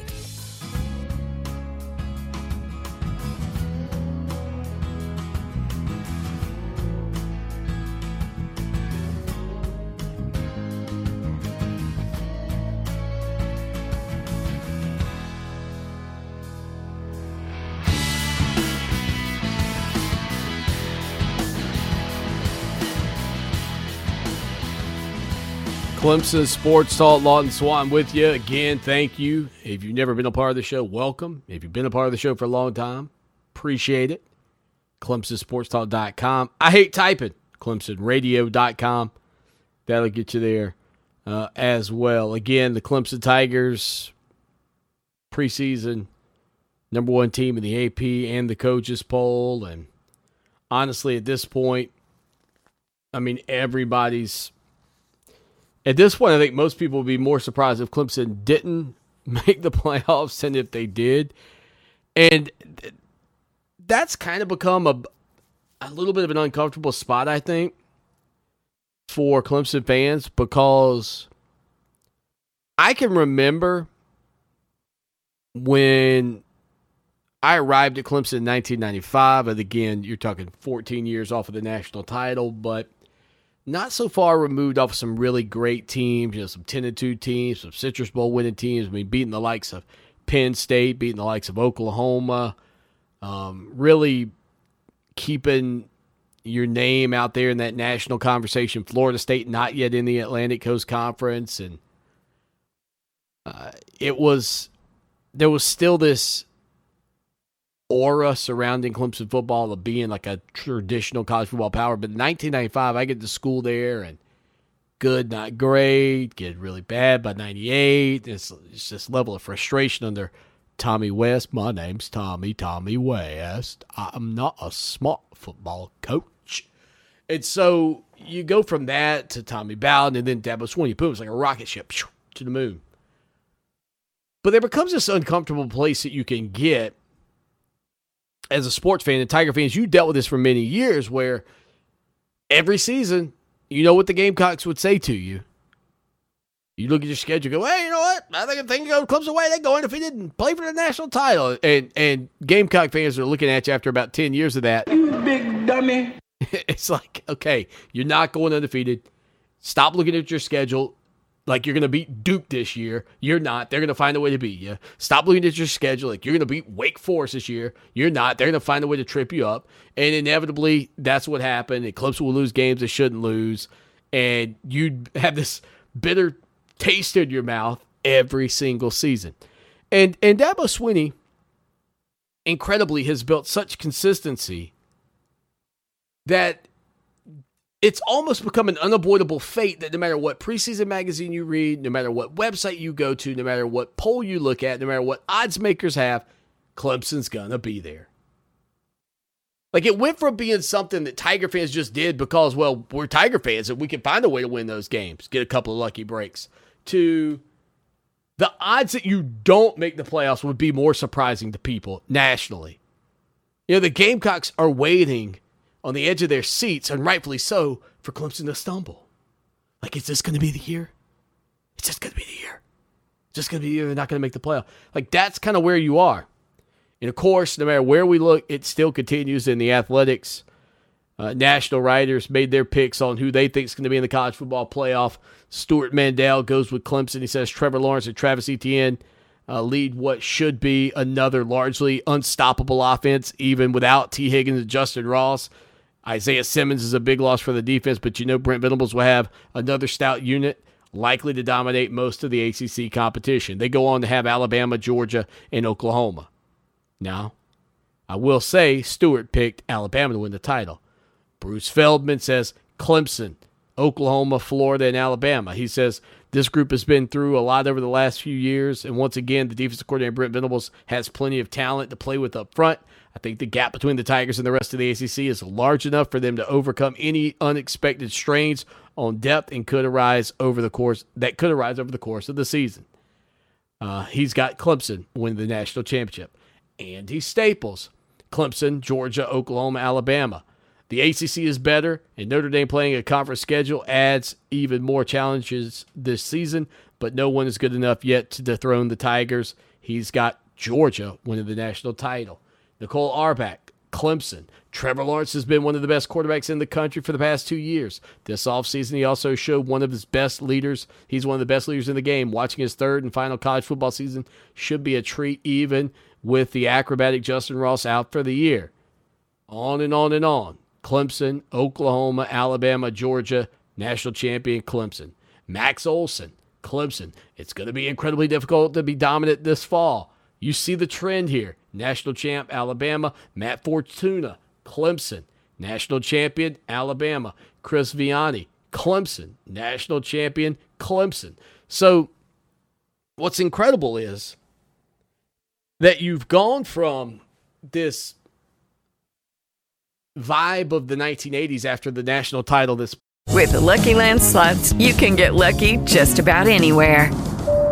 Clemson Sports Talk, Lawton Swan with you again. Thank you. If you've never been a part of the show, welcome. If you've been a part of the show for a long time, appreciate it. ClemsonSportsTalk.com. I hate typing. ClemsonRadio.com. That'll get you there uh, as well. Again, the Clemson Tigers preseason number one team in the AP and the coaches poll. And honestly, at this point, I mean, everybody's at this point, I think most people would be more surprised if Clemson didn't [LAUGHS] make the playoffs than if they did. And that's kind of become a, a little bit of an uncomfortable spot, I think, for Clemson fans because I can remember when I arrived at Clemson in 1995. And again, you're talking 14 years off of the national title, but – not so far removed off some really great teams, you know, some 10 and 2 teams, some Citrus Bowl winning teams. I mean, beating the likes of Penn State, beating the likes of Oklahoma, um, really keeping your name out there in that national conversation. Florida State not yet in the Atlantic Coast Conference, and uh, it was there was still this aura surrounding Clemson football of being like a traditional college football power. But in 1995, I get to school there and good, not great, get really bad by 98. It's, it's this level of frustration under Tommy West. My name's Tommy, Tommy West. I'm not a smart football coach. And so you go from that to Tommy Bowden and then Dabo Swinney. Boom, it's like a rocket ship to the moon. But there becomes this uncomfortable place that you can get as a sports fan and Tiger fans. You dealt with this for many years where every season, you know what the Gamecocks would say to you. You look at your schedule, go, hey, you know what? I think if things go Clemson away, they go undefeated and play for the national title. And and Gamecock fans are looking at you after about ten years of that. You big dummy. [LAUGHS] it's like, okay, you're not going undefeated. Stop looking at your schedule like you're to beat Duke this year. You're not. They're to find a way to beat you. Stop looking at your schedule like you're to beat Wake Forest this year. You're not. They're to find a way to trip you up. And inevitably, that's what happened. And will lose games they shouldn't lose. And you'd have this bitter taste in your mouth every single season. And and Dabo Swinney, incredibly, has built such consistency that it's almost become an unavoidable fate that no matter what preseason magazine you read, no matter what website you go to, no matter what poll you look at, no matter what odds makers have, Clemson's gonna be there. Like it went from being something that Tiger fans just did because, well, we're Tiger fans and we can find a way to win those games, get a couple of lucky breaks, to the odds that you don't make the playoffs would be more surprising to people nationally. You know, the Gamecocks are waiting on the edge of their seats, and rightfully so, for Clemson to stumble. Like, is this going to be the year? It's just going to be the year. It's just going to be you're not going to make the playoff. Like, that's kind of where you are. And of course, no matter where we look, it still continues in the athletics. Uh, national writers made their picks on who they think is going to be in the college football playoff. Stewart Mandel goes with Clemson. He says Trevor Lawrence and Travis Etienne uh, lead what should be another largely unstoppable offense, even without Tee Higgins and Justin Ross. Isaiah Simmons is a big loss for the defense, but you know Brent Venables will have another stout unit likely to dominate most of the ACC competition. They go on to have Alabama, Georgia, and Oklahoma. Now, I will say Stewart picked Alabama to win the title. Bruce Feldman says Clemson, Oklahoma, Florida, and Alabama. He says this group has been through a lot over the last few years, and once again, the defensive coordinator Brent Venables has plenty of talent to play with up front. I think the gap between the Tigers and the rest of the ACC is large enough for them to overcome any unexpected strains on depth and could arise over the course that could arise over the course of the season. Uh, he's got Clemson win the national championship. Andy Staples, Clemson, Georgia, Oklahoma, Alabama. The ACC is better, and Notre Dame playing a conference schedule adds even more challenges this season, but no one is good enough yet to dethrone the Tigers. He's got Georgia winning the national title. Nicole Auerbach, Clemson. Trevor Lawrence has been one of the best quarterbacks in the country for the past two years. This offseason, he also showed one of his best leaders. He's one of the best leaders in the game. Watching his third and final college football season should be a treat, even with the acrobatic Justin Ross out for the year. On and on and on. Clemson, Oklahoma, Alabama, Georgia, national champion Clemson. Max Olson, Clemson. It's going to be incredibly difficult to be dominant this fall. You see the trend here. National champ Alabama, Matt Fortuna, Clemson. National champion Alabama, Chris Vannini, Clemson. National champion Clemson. So what's incredible is that you've gone from this vibe of the 1980s after the national title this with the lucky land slots you can get lucky just about anywhere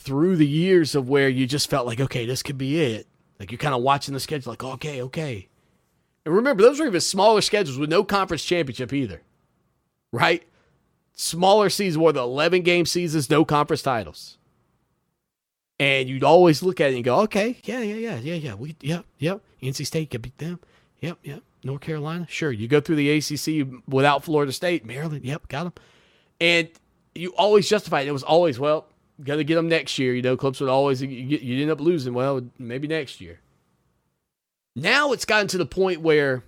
through the years of where you just felt like, okay, this could be it. Like you're kind of watching the schedule, like, okay, okay. And remember, those were even smaller schedules with no conference championship either, right? Smaller seasons were the 11 game seasons, no conference titles. And you'd always look at it and go, okay, yeah, yeah, yeah, yeah, yeah. We, yep, yep. NC State could beat them. Yep, yep. North Carolina, sure. You go through the ACC without Florida State, Maryland, yep, got them. And you always justify it. It was always, well, got to get them next year. You know, Clemson would always, you, you end up losing. Well, maybe next year. Now it's gotten to the point where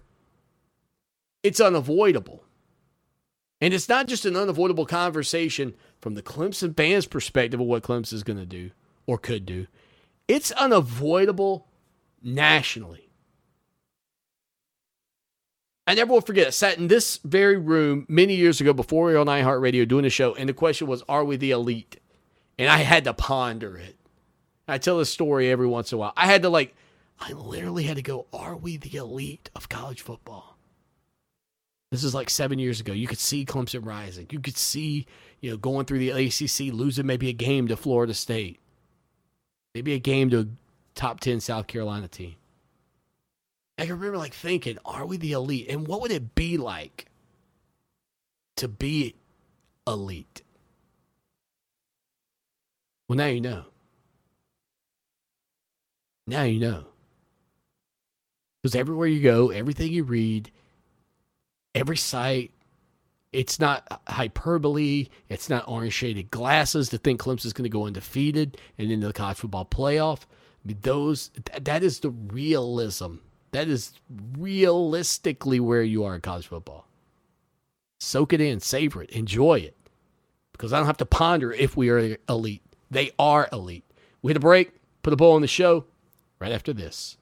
it's unavoidable. And it's not just an unavoidable conversation from the Clemson fans' perspective of what Clemson is going to do or could do. It's unavoidable nationally. I never will forget. I sat in this very room many years ago before we were on iHeartRadio doing a show, and the question was, Are we the elite? And I had to ponder it. I tell this story every once in a while. I had to, like, I literally had to go, Are we the elite of college football? This is like seven years ago. You could see Clemson rising. You could see, you know, going through the ACC, losing maybe a game to Florida State, maybe a game to a top 10 South Carolina team. I can remember like thinking, are we the elite? And what would it be like to be elite? Well, now you know. Now you know. Because everywhere you go, everything you read, every site, it's not hyperbole. It's not orange shaded glasses to think Clemson's going to go undefeated and into the college football playoff. I mean, those that is the realism that is realistically where you are in college football. Soak it in, savor it, enjoy it. Because I don't have to ponder if we are elite. They are elite. We hit a break, put a bow on the show right after this.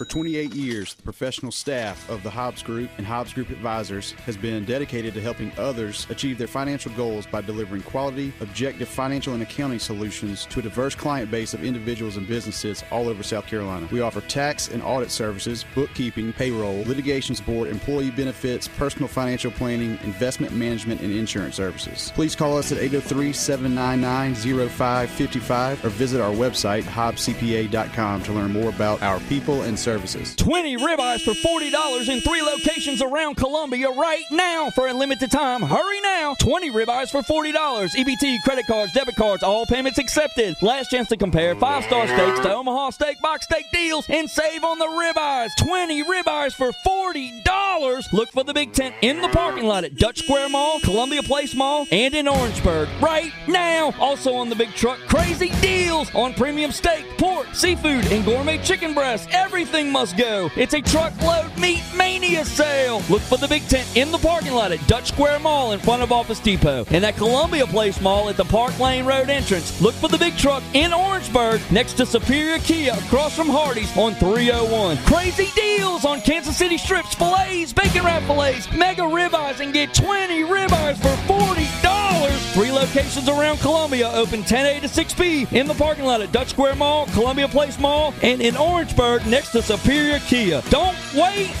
For 28 years, the professional staff of the Hobbs Group and Hobbs Group Advisors has been dedicated to helping others achieve their financial goals by delivering quality, objective financial and accounting solutions to a diverse client base of individuals and businesses all over South Carolina. We offer tax and audit services, bookkeeping, payroll, litigation support, employee benefits, personal financial planning, investment management, and insurance services. Please call us at 803 799 0555 or visit our website, hobbscpa.com, to learn more about our people and services. 20 ribeyes for $40 in three locations around Columbia right now for a limited time. Hurry now. 20 ribeyes for $40. EBT, credit cards, debit cards, all payments accepted. Last chance to compare five star steaks to Omaha steak box steak deals and save on the ribeyes. 20 ribeyes for $40. Look for the big tent in the parking lot at Dutch Square Mall, Columbia Place Mall, and in Orangeburg right now. Also on the big truck, crazy deals on premium steak, pork, seafood, and gourmet chicken breasts. Everything must go. It's a truckload meat mania sale. Look for the big tent in the parking lot at Dutch Square Mall in front of Office Depot and at Columbia Place Mall at the Park Lane Road entrance. Look for the big truck in Orangeburg next to Superior Kia across from Hardee's on 301. Crazy deals on Kansas City strips, fillets, bacon wrap fillets, mega ribeyes, and get 20 ribeyes for $40. Three locations around Columbia open 10A to 6P in the parking lot at Dutch Square Mall, Columbia Place Mall, and in Orangeburg next to Superior Kia. Don't wait.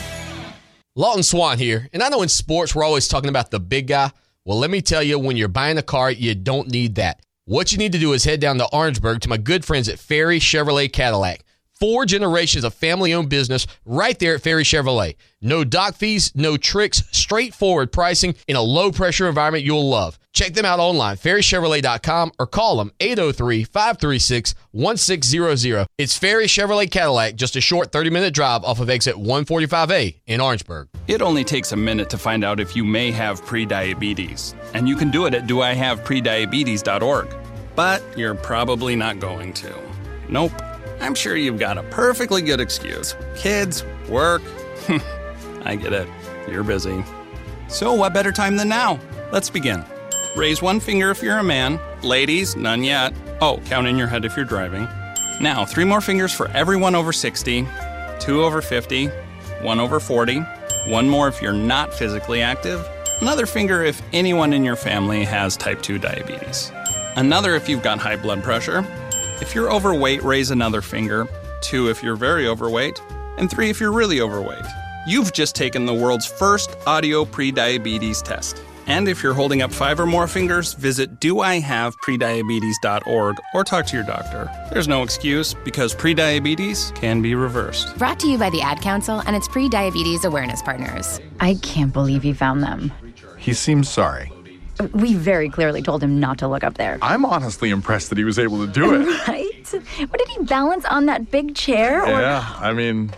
Lawton Swan here. And I know in sports we're always talking about the big guy. Well, let me tell you, when you're buying a car, you don't need that. What you need to do is head down to Orangeburg to my good friends at Fairey Chevrolet Cadillac. Four generations of family owned business right there at Fairey Chevrolet. No dock fees, no tricks, straightforward pricing in a low pressure environment you'll love. Check them out online, faireychevrolet.com, or call them 803 536 1600. It's Fairey Chevrolet Cadillac, just a short 30 minute drive off of exit 145A in Orangeburg. It only takes a minute to find out if you may have prediabetes, and you can do it at doihaveprediabetes.org. But you're probably not going to. Nope. I'm sure you've got a perfectly good excuse. Kids, work. [LAUGHS] I get it. You're busy. So, what better time than now? Let's begin. Raise one finger if you're a man. Ladies, none yet. Oh, count in your head if you're driving. Now, three more fingers for everyone over 60, two over 50, one over 40, one more if you're not physically active, another finger if anyone in your family has type 2 diabetes, another if you've got high blood pressure. If you're overweight, raise another finger, two if you're very overweight, and three if you're really overweight. You've just taken the world's first audio prediabetes test. And if you're holding up five or more fingers, visit doihaveprediabetes.org or talk to your doctor. There's no excuse because prediabetes can be reversed. Brought to you by the Ad Council and its pre diabetes awareness partners. I can't believe you found them. He seems sorry. We very clearly told him not to look up there. I'm honestly impressed that he was able to do it. [LAUGHS] Right? What did he balance on that big chair? Or... Yeah, I mean,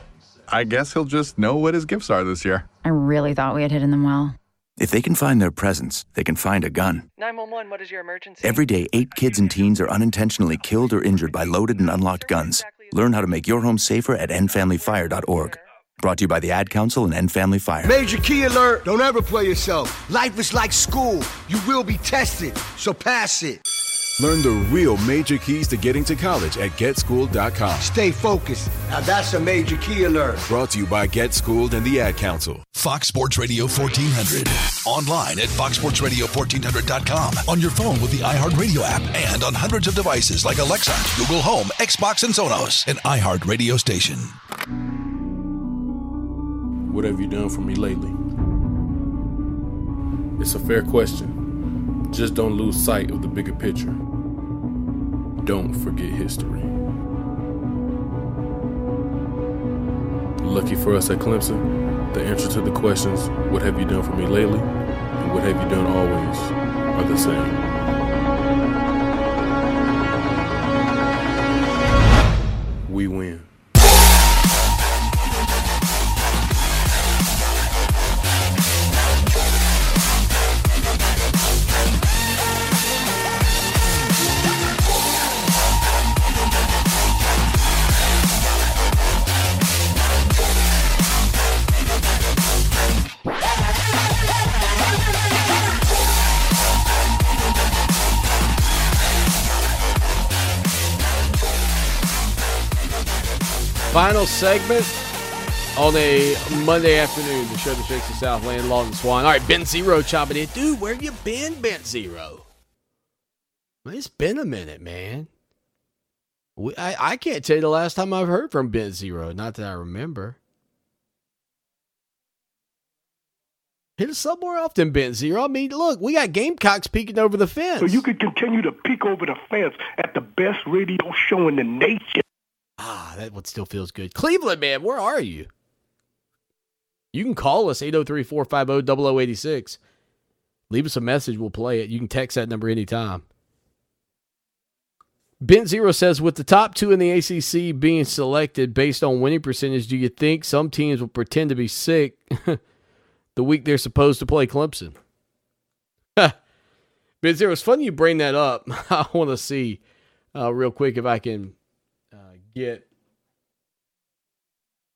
I guess he'll just know what his gifts are this year. I really thought we had hidden them well. If they can find their presence, they can find a gun. 911, what is your emergency? Every day, eight kids and teens are unintentionally killed or injured by loaded and unlocked guns. Learn how to make your home safer at endfamilyfire.org. Brought to you by the Ad Council and End Family Fire. Major key alert! Don't ever play yourself. Life is like school. You will be tested, so pass it. Learn the real major keys to getting to college at getschooled.com. Stay focused. Now that's a major key alert. Brought to you by Get Schooled and the Ad Council. Fox Sports Radio 1400. Online at foxsportsradio1400.com. On your phone with the iHeartRadio app and on hundreds of devices like Alexa, Google Home, Xbox, and Sonos. An iHeartRadio station. What have you done for me lately? It's a fair question. Just don't lose sight of the bigger picture. Don't forget history. Lucky for us at Clemson, the answer to the questions, What have you done for me lately? and What have you done always, are the same. We win. Final segment on a Monday afternoon, the show that shakes the Southland, Lawton Swan. All right, Ben Zero chopping in. Dude, where you been, Ben Zero? It's been a minute, man. We, I, I can't tell you the last time I've heard from Ben Zero. Not that I remember. Hit us up more often, Ben Zero. I mean, look, we got Gamecocks peeking over the fence. So you could continue to peek over the fence at the best radio show in the nation. Ah, that one still feels good. Cleveland, man, where are you? You can call us 803 450 0086. Leave us a message, we'll play it. You can text that number anytime. Ben Zero says, with the top two in the ACC being selected based on winning percentage, do you think some teams will pretend to be sick [LAUGHS] the week they're supposed to play Clemson? [LAUGHS] ben Zero, it's funny you bring that up. [LAUGHS] I want to see uh, real quick if I can get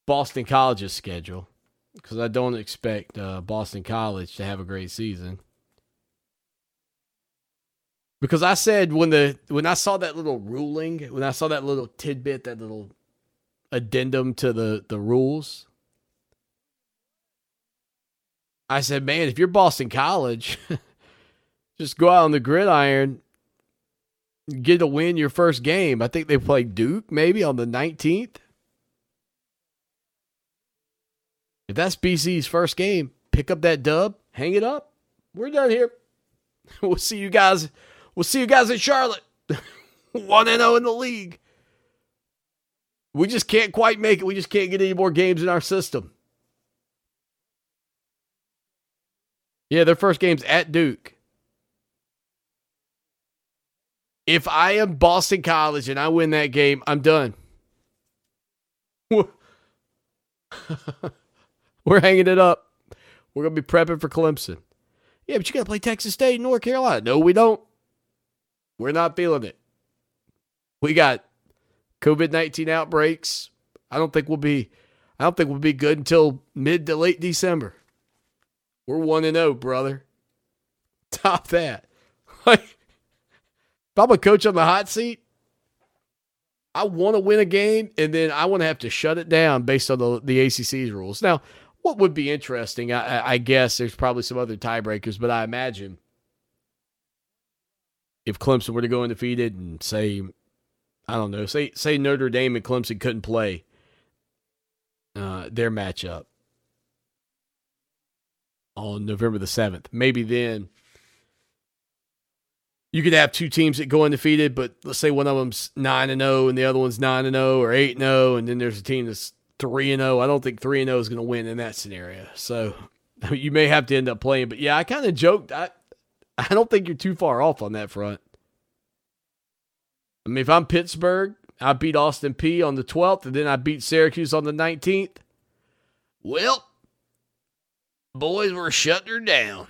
Boston College's schedule because I don't expect uh, Boston College to have a great season. Because I said when the when I saw that little ruling, when I saw that little tidbit, that little addendum to the the rules, I said, man, if you're Boston College, [LAUGHS] just go out on the gridiron get to win your first game. I think they play Duke maybe on the 19th. If that's BC's first game, pick up that dub, hang it up. We're done here. [LAUGHS] We'll see you guys. We'll see you guys in Charlotte. [LAUGHS] 1 0 in the league. We just can't quite make it. We just can't get any more games in our system. Yeah, their first game's at Duke. If I am Boston College and I win that game, I'm done. [LAUGHS] We're hanging it up. We're going to be prepping for Clemson. Yeah, but you got to play Texas State North Carolina. No, we don't. We're not feeling it. We got COVID 19 outbreaks. I don't think we'll be I don't think we'll be good until mid to late December. We're 1 and 0, brother. [LAUGHS] Top that. Like if I'm a coach on the hot seat, I want to win a game, and then I want to have to shut it down based on the, the ACC's rules. Now, what would be interesting, I, I guess there's probably some other tiebreakers, but I imagine if Clemson were to go undefeated and say, I don't know, say say Notre Dame and Clemson couldn't play uh, their matchup on November the 7th, maybe then you could have two teams that go undefeated, but let's say one of them's nine and zero, and the other one's nine and zero or eight and zero, and then there's a team that's three and zero. I don't think three and zero is going to win in that scenario. So [LAUGHS] you may have to end up playing. But yeah, I kind of joked. I I don't think you're too far off on that front. I mean, if I'm Pittsburgh, I beat Austin Peay on the 12th, and then I beat Syracuse on the 19th. Well, boys, we're shutting her down.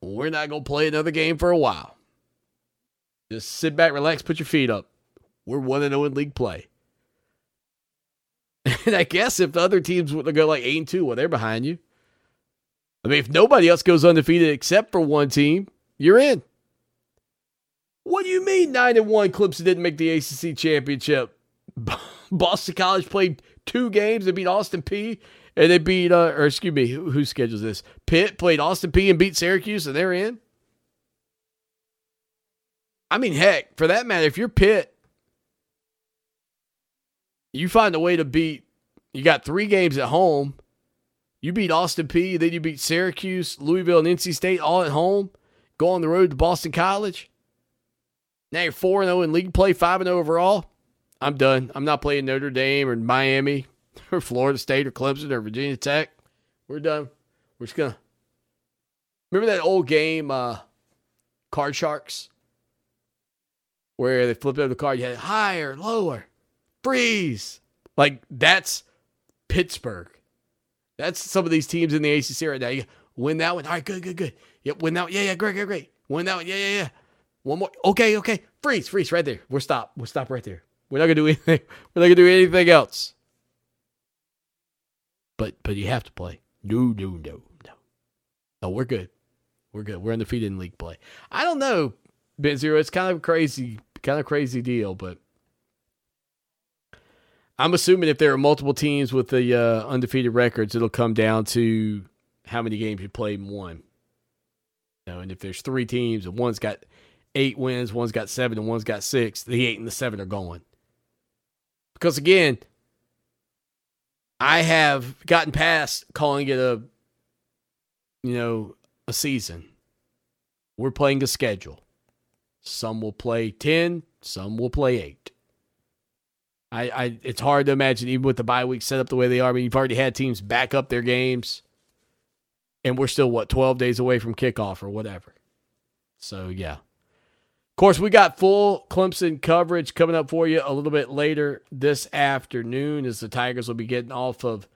We're not going to play another game for a while. Just sit back, relax, put your feet up. We're 1 0 in league play. [LAUGHS] And I guess if the other teams would go like 8 and 2, well, they're behind you. I mean, if nobody else goes undefeated except for one team, you're in. What do you mean 9 and 1 Clemson didn't make the ACC championship? [LAUGHS] Boston College played two games. They beat Austin Peay. and they beat, uh, or excuse me, who, who schedules this? Pitt played Austin Peay. and beat Syracuse and they're in. I mean, heck, for that matter, if you're Pitt, you find a way to beat, you got three games at home. You beat Austin Peay, then you beat Syracuse, Louisville, and NC State all at home. Go on the road to Boston College. Now you're 4 0 in league play, 5 0 overall. I'm done. I'm not playing Notre Dame or Miami [LAUGHS] or Florida State or Clemson or Virginia Tech. We're done. We're just going to. Remember that old game, uh, Card Sharks? Where they flipped over the card, you had higher, lower, freeze. Like that's Pittsburgh. That's some of these teams in the ACC right now. You win that one. All right, good, good, good. Yep, win that one. Yeah, yeah, great, great, great. Win that one. Yeah, yeah, yeah. One more. Okay, okay. Freeze, freeze, right there. We're stop. We'll stop right there. We're not gonna do [LAUGHS] anything. We're not gonna do anything else. But but you have to play. No, no, no, no. No, we're good. We're good. We're undefeated in league play. I don't know, Ben Zero. It's kind of crazy, kind of crazy deal, but I'm assuming if there are multiple teams with the uh, undefeated records, it'll come down to how many games you played in one. You know, and if there's three teams and one's got eight wins, one's got seven, and one's got six, the eight and the seven are going. Because again, I have gotten past calling it a, you know, a season. We're playing a schedule. Some will play 10, some will play 8. I, I it's hard to imagine even with the bye week set up the way they are. I mean, you've already had teams back up their games, and we're still what 12 days away from kickoff or whatever. So yeah. Of course, we got full Clemson coverage coming up for you a little bit later this afternoon as the Tigers will be getting off of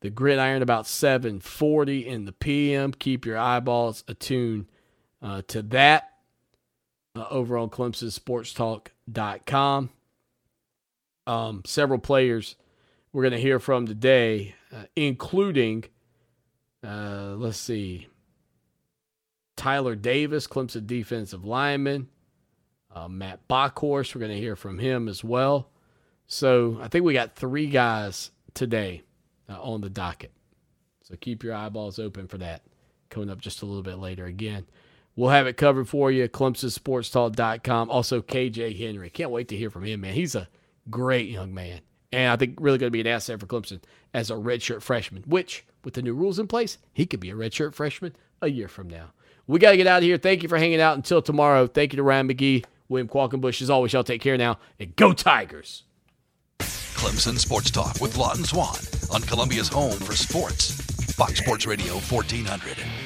the gridiron about 7:40 in the PM. Keep your eyeballs attuned uh, to that uh, over on ClemsonSportsTalk.com. Um, several players we're going to hear from today, uh, including, uh, let's see, Tyler Davis, Clemson defensive lineman. Uh, Matt Bockhorst, we're going to hear from him as well. So I think we got three guys today uh, on the docket. So keep your eyeballs open for that coming up just a little bit later. Again, we'll have it covered for you. ClemsonSportsTalk.com. Also, KJ Henry. Can't wait to hear from him, man. He's a great young man. And I think really going to be an asset for Clemson as a redshirt freshman, which, with the new rules in place, he could be a redshirt freshman a year from now. We got to get out of here. Thank you for hanging out until tomorrow. Thank you to Ryan McGee, William Qualkinbush. As always, y'all take care now and go Tigers. Clemson Sports Talk with Lawton Swan on Columbia's home for sports. Fox Sports Radio 1400.